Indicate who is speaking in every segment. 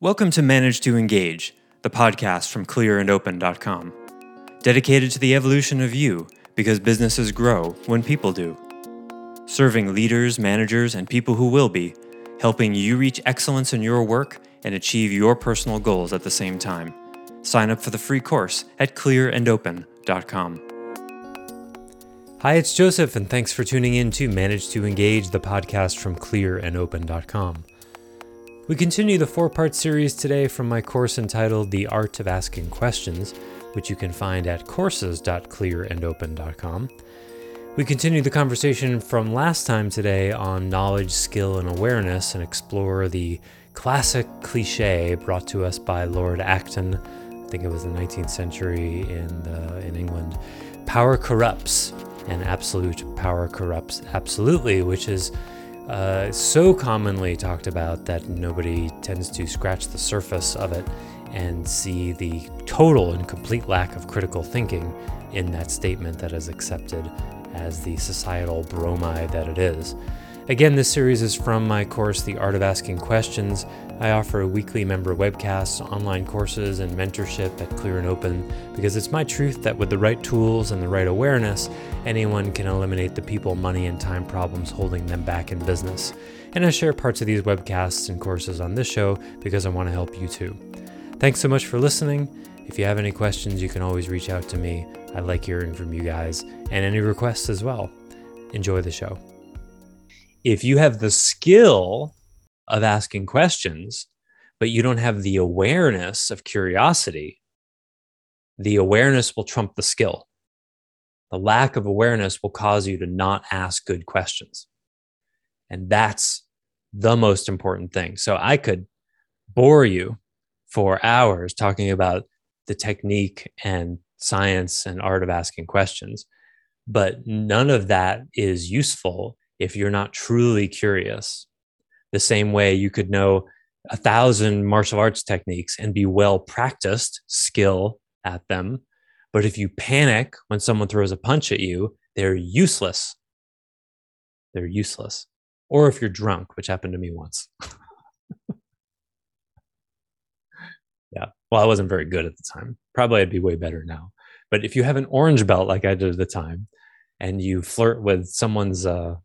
Speaker 1: Welcome to Manage to Engage, the podcast from clearandopen.com. Dedicated to the evolution of you because businesses grow when people do. Serving leaders, managers, and people who will be, helping you reach excellence in your work and achieve your personal goals at the same time. Sign up for the free course at clearandopen.com. Hi, it's Joseph, and thanks for tuning in to Manage to Engage, the podcast from clearandopen.com. We continue the four part series today from my course entitled The Art of Asking Questions, which you can find at courses.clearandopen.com. We continue the conversation from last time today on knowledge, skill, and awareness and explore the classic cliche brought to us by Lord Acton. I think it was the 19th century in, the, in England. Power corrupts, and absolute power corrupts absolutely, which is uh, so commonly talked about that nobody tends to scratch the surface of it and see the total and complete lack of critical thinking in that statement that is accepted as the societal bromide that it is. Again, this series is from my course, The Art of Asking Questions. I offer weekly member webcasts, online courses, and mentorship at Clear and Open because it's my truth that with the right tools and the right awareness, anyone can eliminate the people, money, and time problems holding them back in business. And I share parts of these webcasts and courses on this show because I want to help you too. Thanks so much for listening. If you have any questions, you can always reach out to me. I like hearing from you guys and any requests as well. Enjoy the show if you have the skill of asking questions, but you don't have the awareness of curiosity, the awareness will trump the skill. The lack of awareness will cause you to not ask good questions. And that's the most important thing. So I could bore you for hours talking about the technique and science and art of asking questions, but none of that is useful if you're not truly curious. The same way you could know a thousand martial arts techniques and be well practiced skill at them. But if you panic when someone throws a punch at you, they're useless. They're useless. Or if you're drunk, which happened to me once. yeah. Well, I wasn't very good at the time. Probably I'd be way better now. But if you have an orange belt like I did at the time, and you flirt with someone's uh,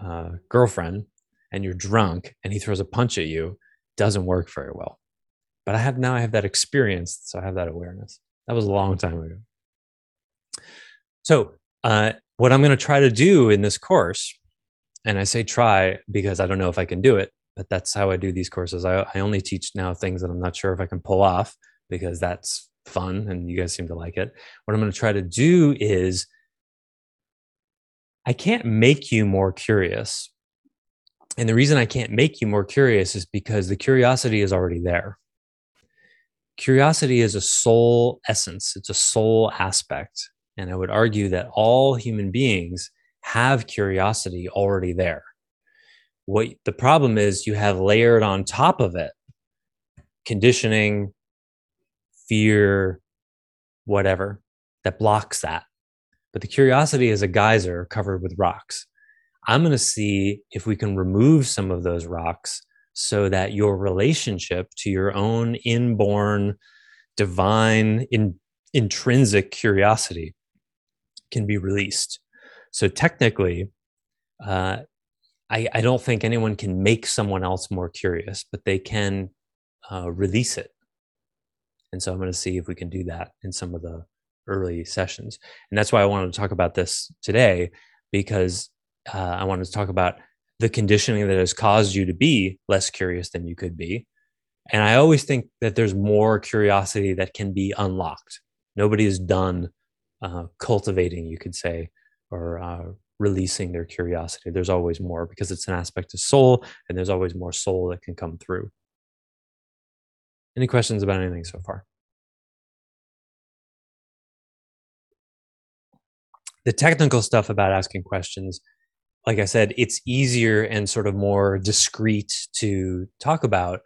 Speaker 1: uh, girlfriend and you're drunk and he throws a punch at you doesn't work very well. But i have now i have that experience so i have that awareness. That was a long time ago. So uh, what i'm going to try to do in this course and i say try because i don't know if i can do it but that's how i do these courses. I, I only teach now things that i'm not sure if i can pull off because that's fun and you guys seem to like it. What i'm going to try to do is I can't make you more curious. And the reason I can't make you more curious is because the curiosity is already there. Curiosity is a soul essence, it's a soul aspect. And I would argue that all human beings have curiosity already there. What the problem is, you have layered on top of it conditioning, fear, whatever that blocks that but the curiosity is a geyser covered with rocks. I'm going to see if we can remove some of those rocks so that your relationship to your own inborn, divine, in, intrinsic curiosity can be released. So, technically, uh, I, I, don't think anyone can make someone else more curious, but they can uh, release it. And so, I'm going to see if we can do that in some of the early sessions. And that's why I wanted to talk about this today, because uh, I wanted to talk about the conditioning that has caused you to be less curious than you could be. And I always think that there's more curiosity that can be unlocked. Nobody is done uh, cultivating, you could say, or uh, releasing their curiosity. There's always more because it's an aspect of soul, and there's always more soul that can come through. Any questions about anything so far? The technical stuff about asking questions like i said it's easier and sort of more discreet to talk about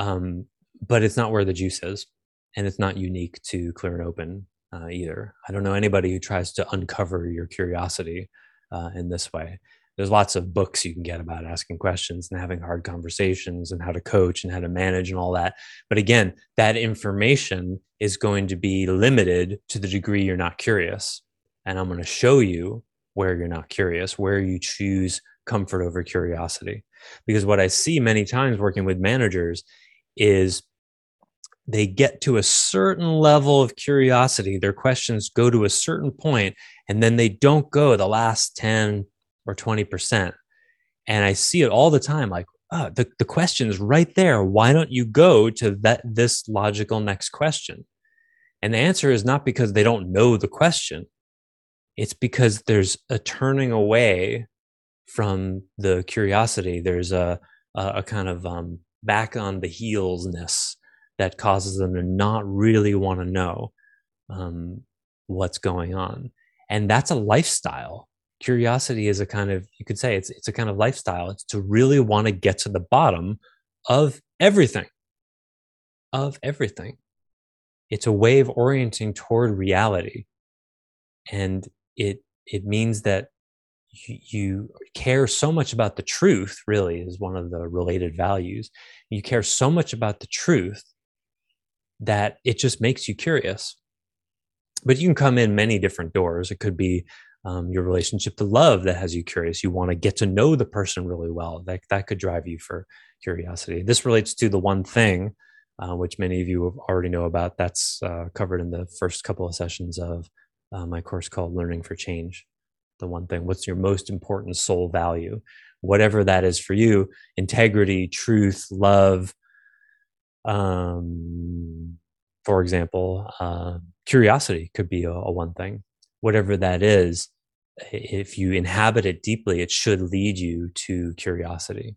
Speaker 1: um, but it's not where the juice is and it's not unique to clear and open uh, either i don't know anybody who tries to uncover your curiosity uh, in this way there's lots of books you can get about asking questions and having hard conversations and how to coach and how to manage and all that. But again, that information is going to be limited to the degree you're not curious. And I'm going to show you where you're not curious, where you choose comfort over curiosity. Because what I see many times working with managers is they get to a certain level of curiosity, their questions go to a certain point, and then they don't go the last 10 or 20%. And I see it all the time like, oh, the, the question is right there. Why don't you go to that this logical next question? And the answer is not because they don't know the question. It's because there's a turning away from the curiosity. There's a, a, a kind of um, back on the heelsness that causes them to not really want to know um, what's going on. And that's a lifestyle. Curiosity is a kind of, you could say it's, it's a kind of lifestyle. It's to really want to get to the bottom of everything, of everything. It's a way of orienting toward reality. And it, it means that you, care so much about the truth, really, is one of the related values. You care so much about the truth that it just makes you curious. But you can come in many different doors. It could be um, your relationship to love that has you curious. You want to get to know the person really well. That that could drive you for curiosity. This relates to the one thing, uh, which many of you already know about. That's uh, covered in the first couple of sessions of uh, my course called Learning for Change. The one thing. What's your most important soul value? Whatever that is for you. Integrity, truth, love, um, for example, uh, curiosity could be a, a one thing. Whatever that is, if you inhabit it deeply, it should lead you to curiosity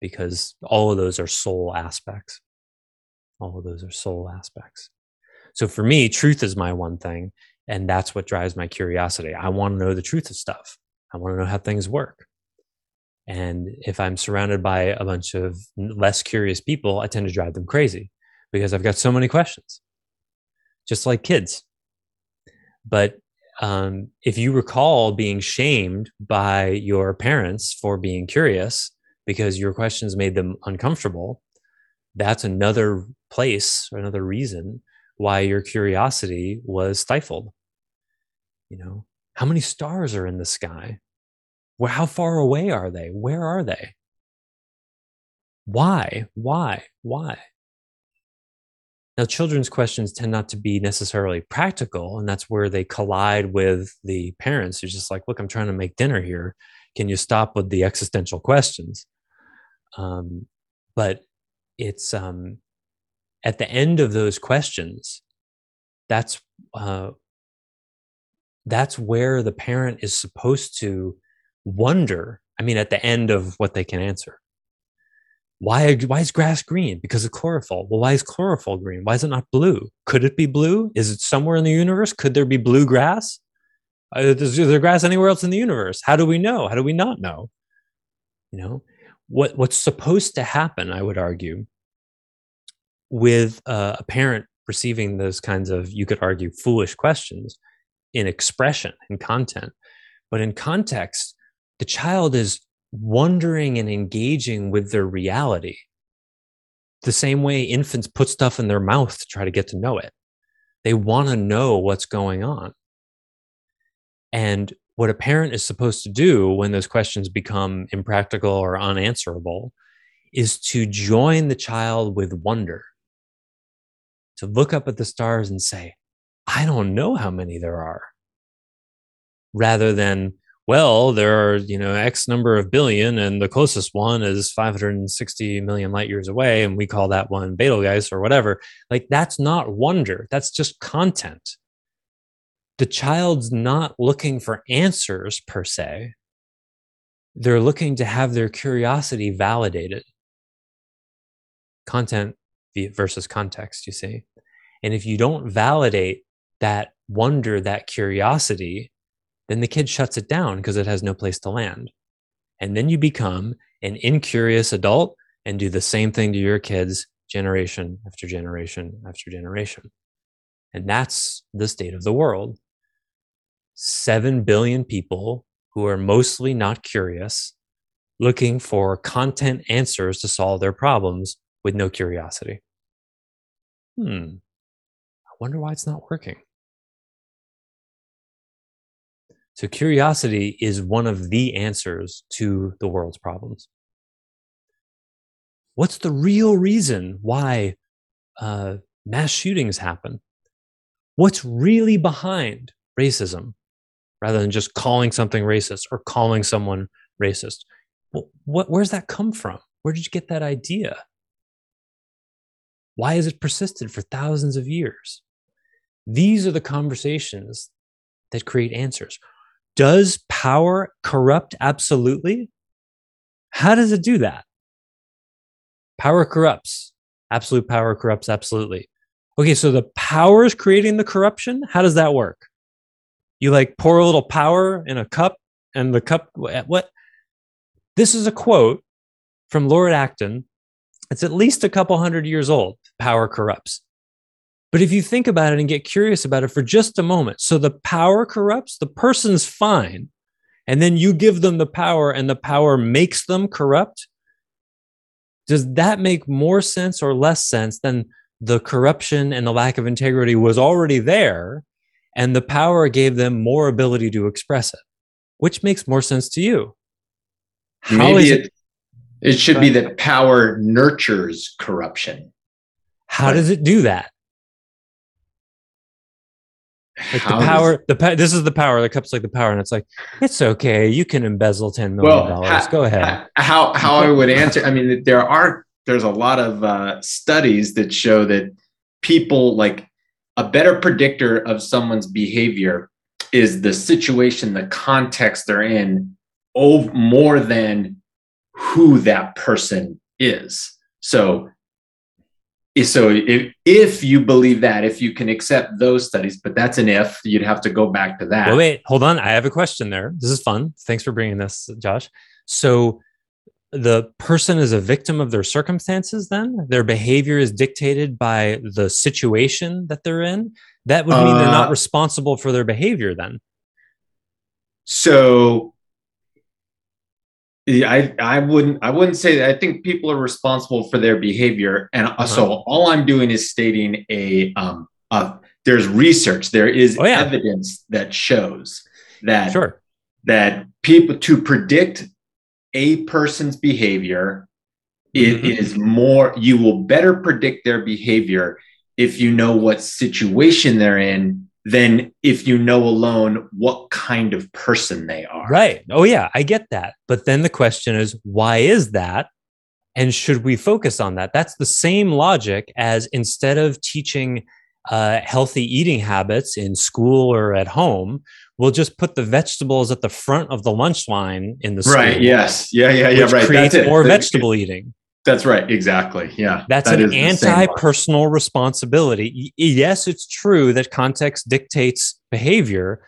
Speaker 1: because all of those are soul aspects. All of those are soul aspects. So for me, truth is my one thing. And that's what drives my curiosity. I want to know the truth of stuff. I want to know how things work. And if I'm surrounded by a bunch of less curious people, I tend to drive them crazy because I've got so many questions, just like kids. But um, if you recall being shamed by your parents for being curious because your questions made them uncomfortable, that's another place or another reason why your curiosity was stifled. You know, how many stars are in the sky? Well, how far away are they? Where are they? Why? Why? Why? Now, children's questions tend not to be necessarily practical, and that's where they collide with the parents who's just like, look, I'm trying to make dinner here. Can you stop with the existential questions? Um, but it's um, at the end of those questions, that's uh, that's where the parent is supposed to wonder i mean at the end of what they can answer. Why why is grass green? Because of chlorophyll. Well why is chlorophyll green? Why is it not blue? Could it be blue? Is it somewhere in the universe? Could there be blue grass? Uh, is there grass anywhere else in the universe? How do we know? How do we not know? You know what what's supposed to happen i would argue with uh, a parent receiving those kinds of you could argue foolish questions in expression and content but in context the child is wondering and engaging with their reality the same way infants put stuff in their mouth to try to get to know it. They want to know what's going on. And what a parent is supposed to do when those questions become impractical or unanswerable is to join the child with wonder, to look up at the stars and say, I don't know how many there are, rather than, well, there are, you know, X number of billion, and the closest one is 560 million light years away, and we call that one Betelgeuse or whatever. Like, that's not wonder, that's just content. The child's not looking for answers per se, they're looking to have their curiosity validated. Content versus context, you see. And if you don't validate that wonder, that curiosity, then the kid shuts it down because it has no place to land. And then you become an incurious adult and do the same thing to your kids generation after generation after generation. And that's the state of the world. 7 billion people who are mostly not curious, looking for content answers to solve their problems with no curiosity. Hmm. I wonder why it's not working. So, curiosity is one of the answers to the world's problems. What's the real reason why uh, mass shootings happen? What's really behind racism rather than just calling something racist or calling someone racist? What, where's that come from? Where did you get that idea? Why has it persisted for thousands of years? These are the conversations that create answers. Does power corrupt absolutely? How does it do that? Power corrupts. Absolute power corrupts absolutely. Okay, so the power is creating the corruption. How does that work? You like pour a little power in a cup, and the cup, what? This is a quote from Lord Acton. It's at least a couple hundred years old. Power corrupts. But if you think about it and get curious about it for just a moment, so the power corrupts, the person's fine, and then you give them the power and the power makes them corrupt. Does that make more sense or less sense than the corruption and the lack of integrity was already there and the power gave them more ability to express it? Which makes more sense to you?
Speaker 2: How Maybe it, it, it should be that power nurtures corruption.
Speaker 1: How but, does it do that? Like the power, the this is the power. The cup's like the power, and it's like it's okay. You can embezzle ten million dollars. Well, Go ahead.
Speaker 2: How how I would answer? I mean, there are there's a lot of uh, studies that show that people like a better predictor of someone's behavior is the situation, the context they're in, over, more than who that person is. So so if, if you believe that if you can accept those studies but that's an if you'd have to go back to that.
Speaker 1: Wait, wait hold on. I have a question there. This is fun. Thanks for bringing this josh. So the person is a victim of their circumstances then? Their behavior is dictated by the situation that they're in? That would mean uh, they're not uh, responsible for their behavior then?
Speaker 2: so I I wouldn't I wouldn't say that. I think people are responsible for their behavior, and uh-huh. so all I'm doing is stating a um there's research, there is oh, yeah. evidence that shows that
Speaker 1: sure
Speaker 2: that people to predict a person's behavior, it mm-hmm. is more you will better predict their behavior if you know what situation they're in than if you know alone what kind of person they are.
Speaker 1: Right. Oh, yeah, I get that. But then the question is, why is that? And should we focus on that? That's the same logic as instead of teaching uh, healthy eating habits in school or at home, we'll just put the vegetables at the front of the lunch line in the school.
Speaker 2: Right. Yes. Yeah. Yeah. Yeah. right.
Speaker 1: Creates more vegetable eating.
Speaker 2: That's right. Exactly. Yeah.
Speaker 1: That's that an anti personal responsibility. Yes, it's true that context dictates behavior.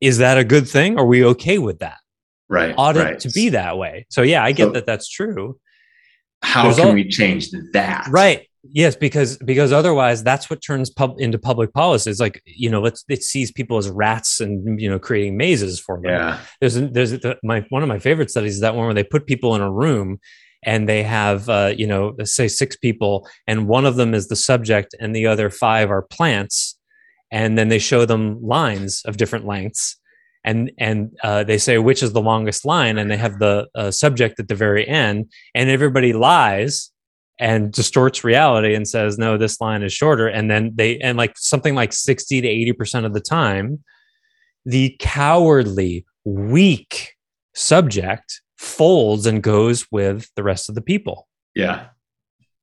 Speaker 1: Is that a good thing? Are we okay with that?
Speaker 2: Right.
Speaker 1: Ought
Speaker 2: right.
Speaker 1: it to be that way? So, yeah, I get so that that's true.
Speaker 2: How There's can all, we change that?
Speaker 1: Right. Yes, because because otherwise that's what turns pub into public policy. It's like you know, let's it sees people as rats and you know creating mazes for them.
Speaker 2: Yeah.
Speaker 1: There's there's my one of my favorite studies is that one where they put people in a room and they have uh, you know say six people and one of them is the subject and the other five are plants. And then they show them lines of different lengths. And and uh, they say which is the longest line and they have the uh, subject at the very end. And everybody lies and distorts reality and says no this line is shorter. And then they and like something like 60 to 80% of the time the cowardly weak subject folds and goes with the rest of the people.
Speaker 2: Yeah.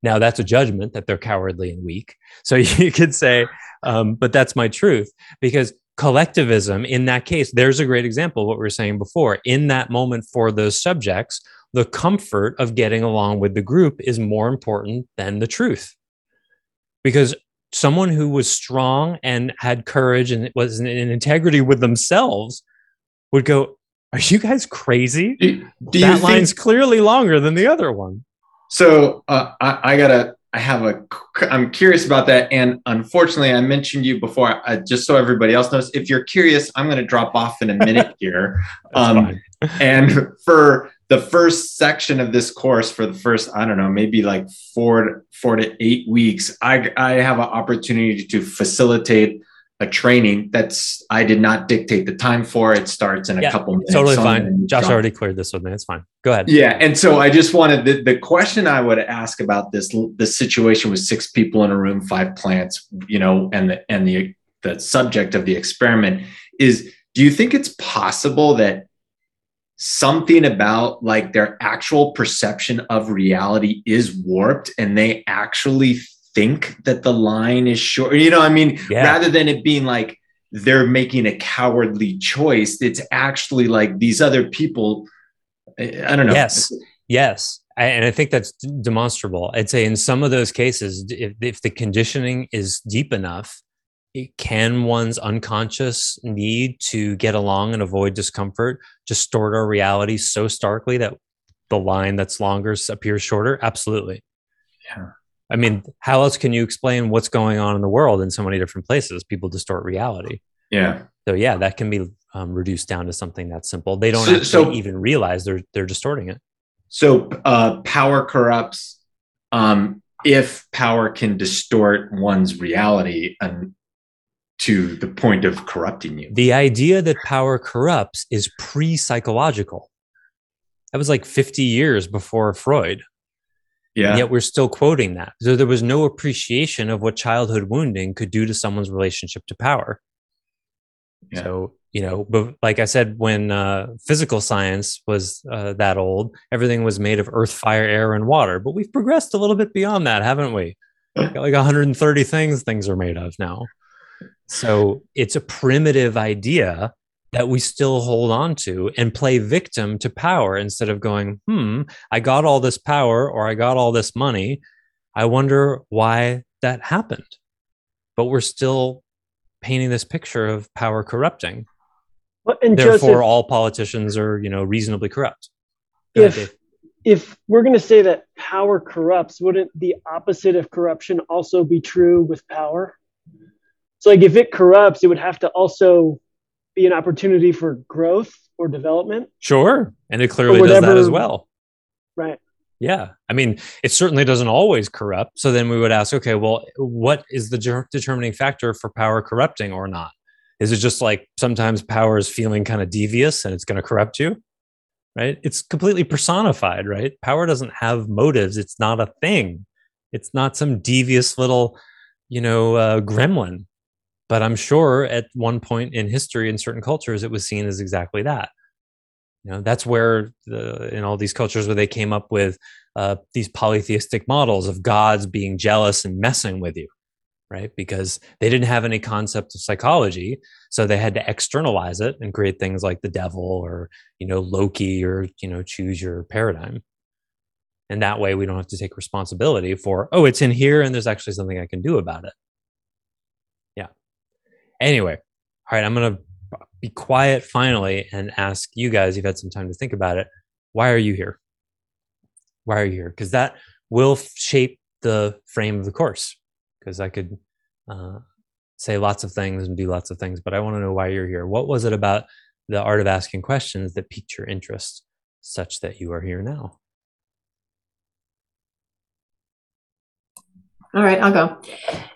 Speaker 1: Now that's a judgment that they're cowardly and weak. So you could say, um, but that's my truth because collectivism in that case, there's a great example of what we were saying before. In that moment for those subjects, the comfort of getting along with the group is more important than the truth. Because someone who was strong and had courage and was in integrity with themselves would go, are you guys crazy? Do, do that line's think, clearly longer than the other one.
Speaker 2: So uh, I, I, gotta I have a, I'm curious about that. And unfortunately, I mentioned you before, I, just so everybody else knows, if you're curious, I'm going to drop off in a minute here. um, and for the first section of this course, for the first, I don't know, maybe like four, four to eight weeks, I, I have an opportunity to facilitate a training that's I did not dictate the time for. It starts in a
Speaker 1: yeah,
Speaker 2: couple minutes.
Speaker 1: Totally fine. Josh already cleared this with me. It's fine. Go ahead.
Speaker 2: Yeah, and so I just wanted the, the question I would ask about this the situation with six people in a room, five plants, you know, and the and the the subject of the experiment is do you think it's possible that something about like their actual perception of reality is warped and they actually think that the line is short. You know, I mean, yeah. rather than it being like they're making a cowardly choice, it's actually like these other people. I don't know.
Speaker 1: Yes. Yes. And I think that's demonstrable. I'd say in some of those cases, if, if the conditioning is deep enough, it can one's unconscious need to get along and avoid discomfort distort our reality so starkly that the line that's longer appears shorter? Absolutely.
Speaker 2: Yeah.
Speaker 1: I mean, how else can you explain what's going on in the world in so many different places? People distort reality.
Speaker 2: Yeah.
Speaker 1: So yeah, that can be um, reduced down to something that simple. They don't so, so, even realize they're they're distorting it.
Speaker 2: So uh, power corrupts. Um, if power can distort one's reality and to the point of corrupting you,
Speaker 1: the idea that power corrupts is pre-psychological. That was like 50 years before Freud.
Speaker 2: Yeah.
Speaker 1: And yet we're still quoting that. So there was no appreciation of what childhood wounding could do to someone's relationship to power. Yeah. So, you know, but like I said, when uh, physical science was uh, that old, everything was made of earth, fire, air, and water. But we've progressed a little bit beyond that, haven't we? Got like 130 things things are made of now. So it's a primitive idea that we still hold on to and play victim to power instead of going, hmm, I got all this power or I got all this money. I wonder why that happened. But we're still painting this picture of power corrupting. Well, and Therefore, Joseph, all politicians are, you know, reasonably corrupt.
Speaker 3: if if we're going to say that power corrupts, wouldn't the opposite of corruption also be true with power? So, like, if it corrupts, it would have to also be an opportunity for growth or development.
Speaker 1: Sure. And it clearly does that as well.
Speaker 3: Right.
Speaker 1: Yeah. I mean, it certainly doesn't always corrupt. So then we would ask, okay, well, what is the determining factor for power corrupting or not? Is it just like sometimes power is feeling kind of devious and it's going to corrupt you? Right. It's completely personified, right? Power doesn't have motives. It's not a thing. It's not some devious little, you know, uh, gremlin but I'm sure at one point in history in certain cultures, it was seen as exactly that. You know, that's where the, in all these cultures where they came up with uh, these polytheistic models of gods being jealous and messing with you, right? Because they didn't have any concept of psychology, so they had to externalize it and create things like the devil or you know Loki or you know choose your paradigm. And that way, we don't have to take responsibility for oh, it's in here, and there's actually something I can do about it. Anyway, all right, I'm going to be quiet finally and ask you guys, you've had some time to think about it. Why are you here? Why are you here? Because that will shape the frame of the course. Because I could uh, say lots of things and do lots of things, but I want to know why you're here. What was it about the art of asking questions that piqued your interest such that you are here now?
Speaker 4: All right, I'll go.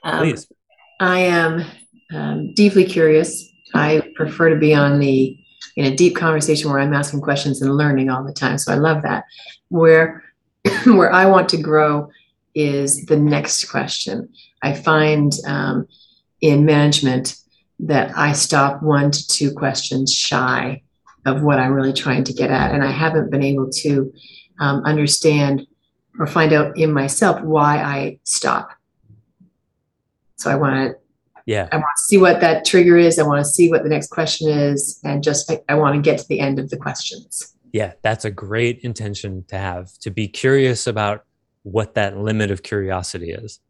Speaker 4: Um, Please. I am um, deeply curious. I prefer to be on the in a deep conversation where I'm asking questions and learning all the time. So I love that. Where where I want to grow is the next question. I find um, in management that I stop one to two questions shy of what I'm really trying to get at, and I haven't been able to um, understand or find out in myself why I stop. So I want to
Speaker 1: yeah.
Speaker 4: I want to see what that trigger is i want to see what the next question is and just i, I want to get to the end of the questions.
Speaker 1: Yeah that's a great intention to have to be curious about what that limit of curiosity is.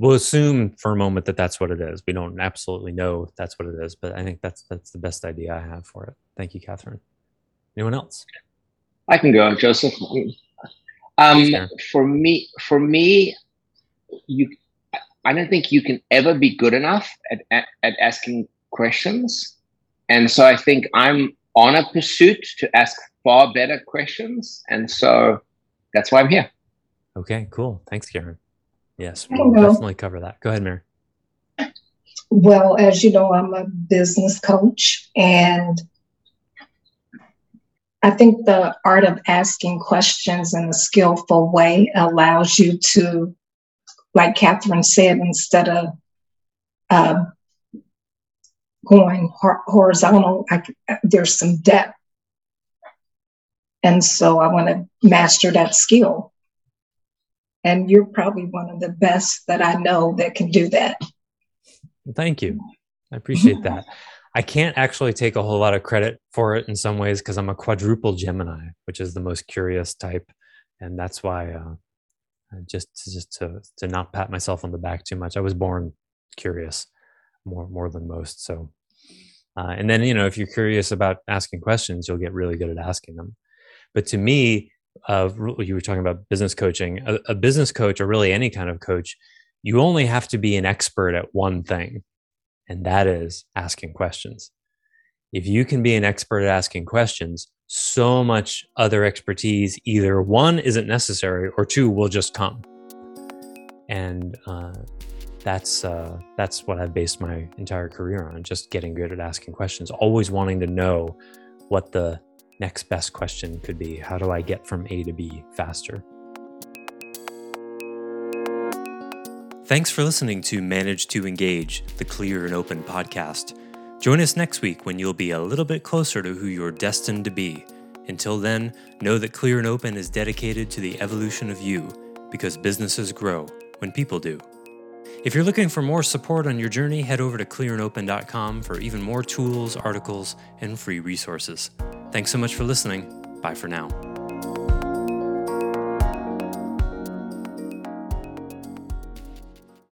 Speaker 1: We'll assume for a moment that that's what it is. We don't absolutely know if that's what it is but i think that's that's the best idea i have for it. Thank you catherine. Anyone else?
Speaker 5: I can go joseph. Um, for me for me you I don't think you can ever be good enough at, at, at asking questions. And so I think I'm on a pursuit to ask far better questions. And so that's why I'm here.
Speaker 1: Okay, cool. Thanks, Karen. Yes, we'll definitely cover that. Go ahead, Mary.
Speaker 6: Well, as you know, I'm a business coach, and I think the art of asking questions in a skillful way allows you to, like Catherine said, instead of uh, going horizontal, I, there's some depth. And so I want to master that skill. And you're probably one of the best that I know that can do that.
Speaker 1: Thank you. I appreciate that. I can't actually take a whole lot of credit for it in some ways because I'm a quadruple Gemini, which is the most curious type, and that's why uh, just just to to not pat myself on the back too much. I was born curious more more than most. So, uh, and then you know if you're curious about asking questions, you'll get really good at asking them. But to me, uh, you were talking about business coaching. A, a business coach, or really any kind of coach, you only have to be an expert at one thing, and that is asking questions. If you can be an expert at asking questions, so much other expertise either one isn't necessary or two will just come. And uh, that's uh, that's what I've based my entire career on, just getting good at asking questions, always wanting to know what the next best question could be. How do I get from A to B faster? Thanks for listening to Manage to Engage, the Clear and Open podcast. Join us next week when you'll be a little bit closer to who you're destined to be. Until then, know that Clear and Open is dedicated to the evolution of you because businesses grow when people do. If you're looking for more support on your journey, head over to clearandopen.com for even more tools, articles, and free resources. Thanks so much for listening. Bye for now.